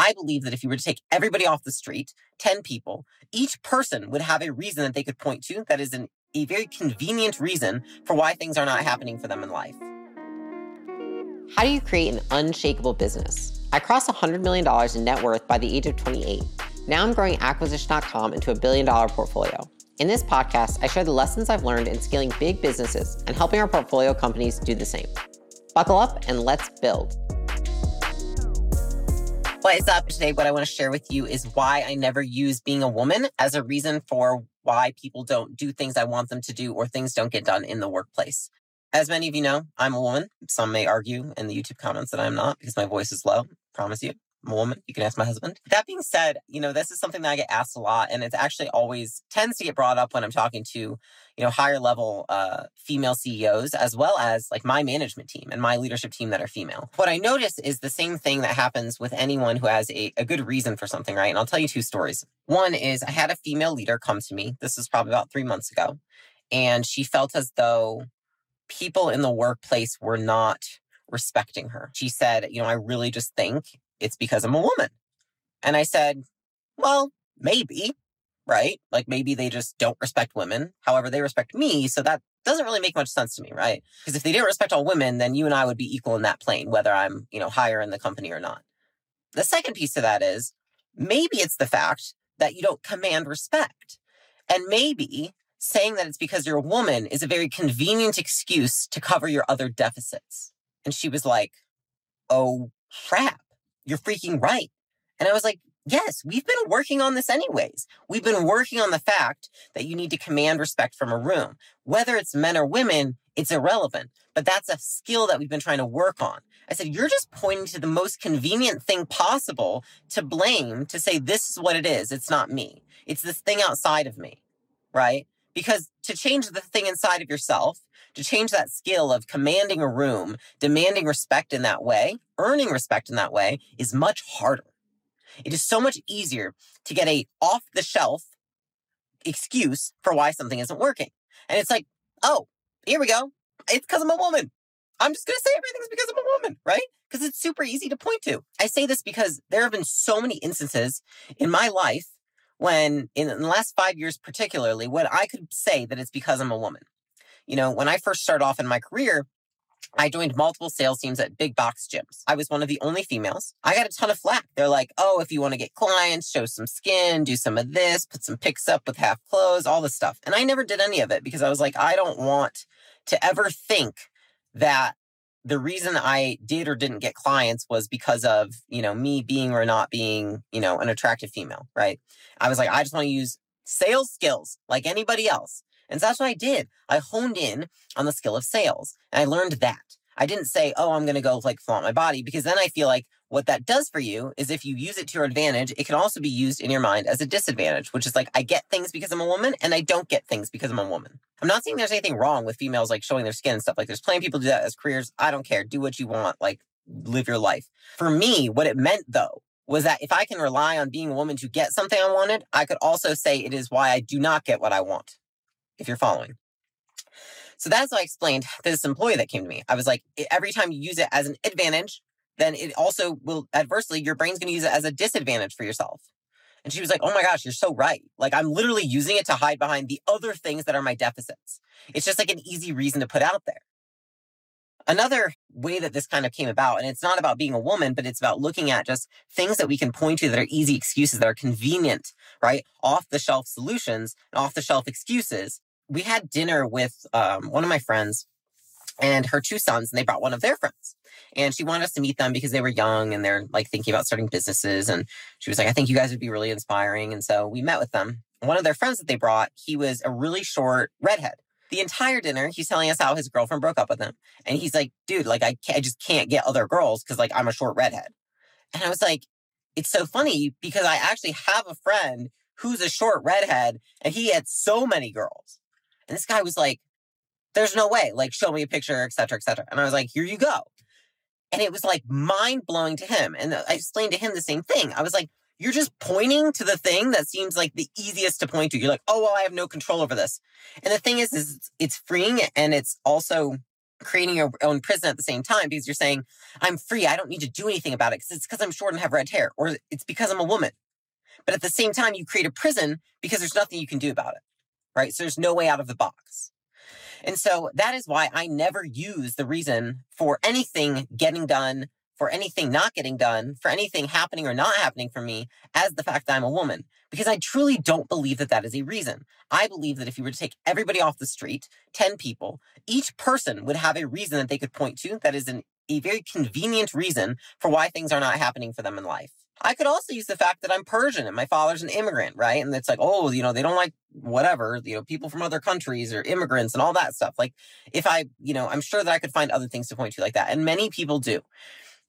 I believe that if you were to take everybody off the street, 10 people, each person would have a reason that they could point to that is an, a very convenient reason for why things are not happening for them in life. How do you create an unshakable business? I crossed $100 million in net worth by the age of 28. Now I'm growing acquisition.com into a billion dollar portfolio. In this podcast, I share the lessons I've learned in scaling big businesses and helping our portfolio companies do the same. Buckle up and let's build. What is up today? What I want to share with you is why I never use being a woman as a reason for why people don't do things I want them to do or things don't get done in the workplace. As many of you know, I'm a woman. Some may argue in the YouTube comments that I'm not because my voice is low. Promise you. Woman. You can ask my husband. That being said, you know, this is something that I get asked a lot, and it's actually always tends to get brought up when I'm talking to, you know, higher level uh, female CEOs, as well as like my management team and my leadership team that are female. What I notice is the same thing that happens with anyone who has a, a good reason for something, right? And I'll tell you two stories. One is I had a female leader come to me. This was probably about three months ago, and she felt as though people in the workplace were not respecting her. She said, you know, I really just think it's because I'm a woman. And I said, well, maybe, right? Like maybe they just don't respect women. However, they respect me. So that doesn't really make much sense to me, right? Because if they didn't respect all women, then you and I would be equal in that plane, whether I'm, you know, higher in the company or not. The second piece of that is maybe it's the fact that you don't command respect. And maybe saying that it's because you're a woman is a very convenient excuse to cover your other deficits. And she was like, oh crap you're freaking right. And I was like, yes, we've been working on this anyways. We've been working on the fact that you need to command respect from a room. Whether it's men or women, it's irrelevant, but that's a skill that we've been trying to work on. I said, you're just pointing to the most convenient thing possible to blame to say, this is what it is. It's not me. It's this thing outside of me, right? Because to change the thing inside of yourself, to change that skill of commanding a room, demanding respect in that way, earning respect in that way is much harder. It is so much easier to get a off the shelf excuse for why something isn't working. And it's like, oh, here we go. It's because I'm a woman. I'm just going to say everything's because I'm a woman, right? Because it's super easy to point to. I say this because there have been so many instances in my life when, in the last five years particularly, when I could say that it's because I'm a woman. You know, when I first started off in my career, I joined multiple sales teams at big box gyms. I was one of the only females. I got a ton of flack. They're like, oh, if you want to get clients, show some skin, do some of this, put some pics up with half clothes, all this stuff. And I never did any of it because I was like, I don't want to ever think that the reason I did or didn't get clients was because of, you know, me being or not being, you know, an attractive female, right? I was like, I just want to use sales skills like anybody else. And so that's what I did. I honed in on the skill of sales and I learned that. I didn't say, oh, I'm going to go like flaunt my body because then I feel like what that does for you is if you use it to your advantage, it can also be used in your mind as a disadvantage, which is like, I get things because I'm a woman and I don't get things because I'm a woman. I'm not saying there's anything wrong with females like showing their skin and stuff. Like there's plenty of people do that as careers. I don't care. Do what you want. Like live your life. For me, what it meant though was that if I can rely on being a woman to get something I wanted, I could also say it is why I do not get what I want if you're following. So that's why I explained to this employee that came to me. I was like, every time you use it as an advantage, then it also will adversely, your brain's going to use it as a disadvantage for yourself. And she was like, Oh my gosh, you're so right. Like, I'm literally using it to hide behind the other things that are my deficits. It's just like an easy reason to put out there. Another way that this kind of came about, and it's not about being a woman, but it's about looking at just things that we can point to that are easy excuses that are convenient, right? Off the shelf solutions and off the shelf excuses we had dinner with um, one of my friends and her two sons, and they brought one of their friends. And she wanted us to meet them because they were young and they're like thinking about starting businesses. And she was like, I think you guys would be really inspiring. And so we met with them. One of their friends that they brought, he was a really short redhead. The entire dinner, he's telling us how his girlfriend broke up with him. And he's like, dude, like, I, I just can't get other girls because, like, I'm a short redhead. And I was like, it's so funny because I actually have a friend who's a short redhead and he had so many girls. This guy was like, there's no way, like, show me a picture, et cetera, et cetera. And I was like, here you go. And it was like mind blowing to him. And I explained to him the same thing. I was like, you're just pointing to the thing that seems like the easiest to point to. You're like, oh, well, I have no control over this. And the thing is, is it's freeing and it's also creating your own prison at the same time because you're saying, I'm free. I don't need to do anything about it because it's because I'm short and have red hair, or it's because I'm a woman. But at the same time, you create a prison because there's nothing you can do about it, right? So there's no way out of the box. And so that is why I never use the reason for anything getting done, for anything not getting done, for anything happening or not happening for me as the fact that I'm a woman, because I truly don't believe that that is a reason. I believe that if you were to take everybody off the street, 10 people, each person would have a reason that they could point to that is an, a very convenient reason for why things are not happening for them in life. I could also use the fact that I'm Persian and my father's an immigrant, right? And it's like, oh, you know, they don't like whatever, you know, people from other countries or immigrants and all that stuff. Like, if I, you know, I'm sure that I could find other things to point to like that. And many people do.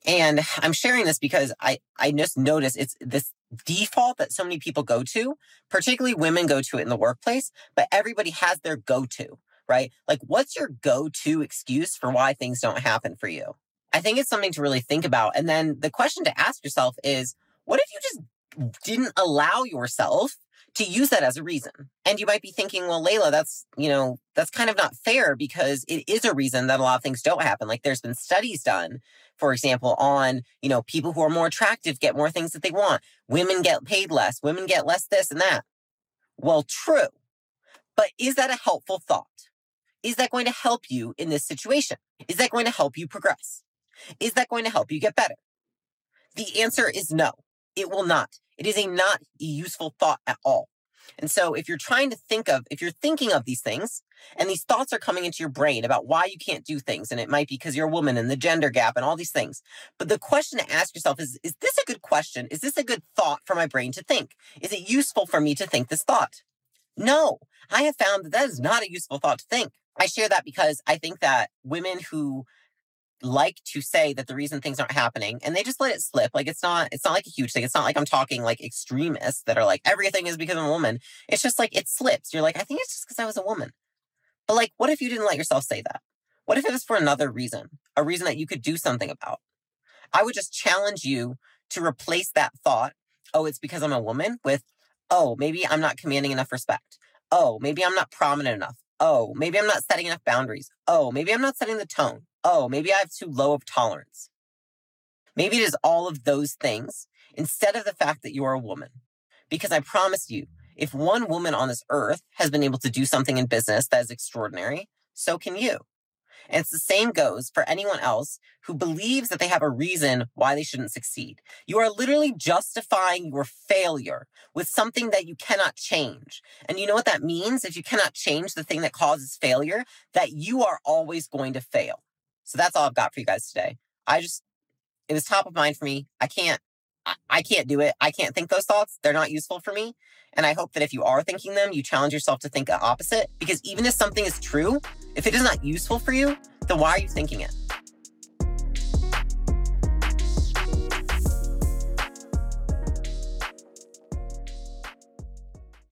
And I'm sharing this because I, I just notice it's this default that so many people go to, particularly women go to it in the workplace, but everybody has their go to, right? Like, what's your go to excuse for why things don't happen for you? I think it's something to really think about. And then the question to ask yourself is, what if you just didn't allow yourself to use that as a reason? And you might be thinking, well, Leila, that's, you know, that's kind of not fair because it is a reason that a lot of things don't happen. Like there's been studies done, for example, on, you know, people who are more attractive get more things that they want. Women get paid less. Women get less this and that. Well, true. But is that a helpful thought? Is that going to help you in this situation? Is that going to help you progress? Is that going to help you get better? The answer is no, it will not. It is a not useful thought at all. And so if you're trying to think of, if you're thinking of these things and these thoughts are coming into your brain about why you can't do things, and it might be because you're a woman and the gender gap and all these things. But the question to ask yourself is, is this a good question? Is this a good thought for my brain to think? Is it useful for me to think this thought? No, I have found that that is not a useful thought to think. I share that because I think that women who like to say that the reason things aren't happening and they just let it slip. Like it's not, it's not like a huge thing. It's not like I'm talking like extremists that are like, everything is because I'm a woman. It's just like it slips. You're like, I think it's just because I was a woman. But like, what if you didn't let yourself say that? What if it was for another reason? A reason that you could do something about? I would just challenge you to replace that thought, oh, it's because I'm a woman, with, oh, maybe I'm not commanding enough respect. Oh, maybe I'm not prominent enough. Oh, maybe I'm not setting enough boundaries. Oh, maybe I'm not setting the tone oh, maybe I have too low of tolerance. Maybe it is all of those things instead of the fact that you are a woman. Because I promise you, if one woman on this earth has been able to do something in business that is extraordinary, so can you. And it's the same goes for anyone else who believes that they have a reason why they shouldn't succeed. You are literally justifying your failure with something that you cannot change. And you know what that means? If you cannot change the thing that causes failure, that you are always going to fail. So that's all I've got for you guys today. I just, it was top of mind for me. I can't, I, I can't do it. I can't think those thoughts. They're not useful for me. And I hope that if you are thinking them, you challenge yourself to think the opposite. Because even if something is true, if it is not useful for you, then why are you thinking it?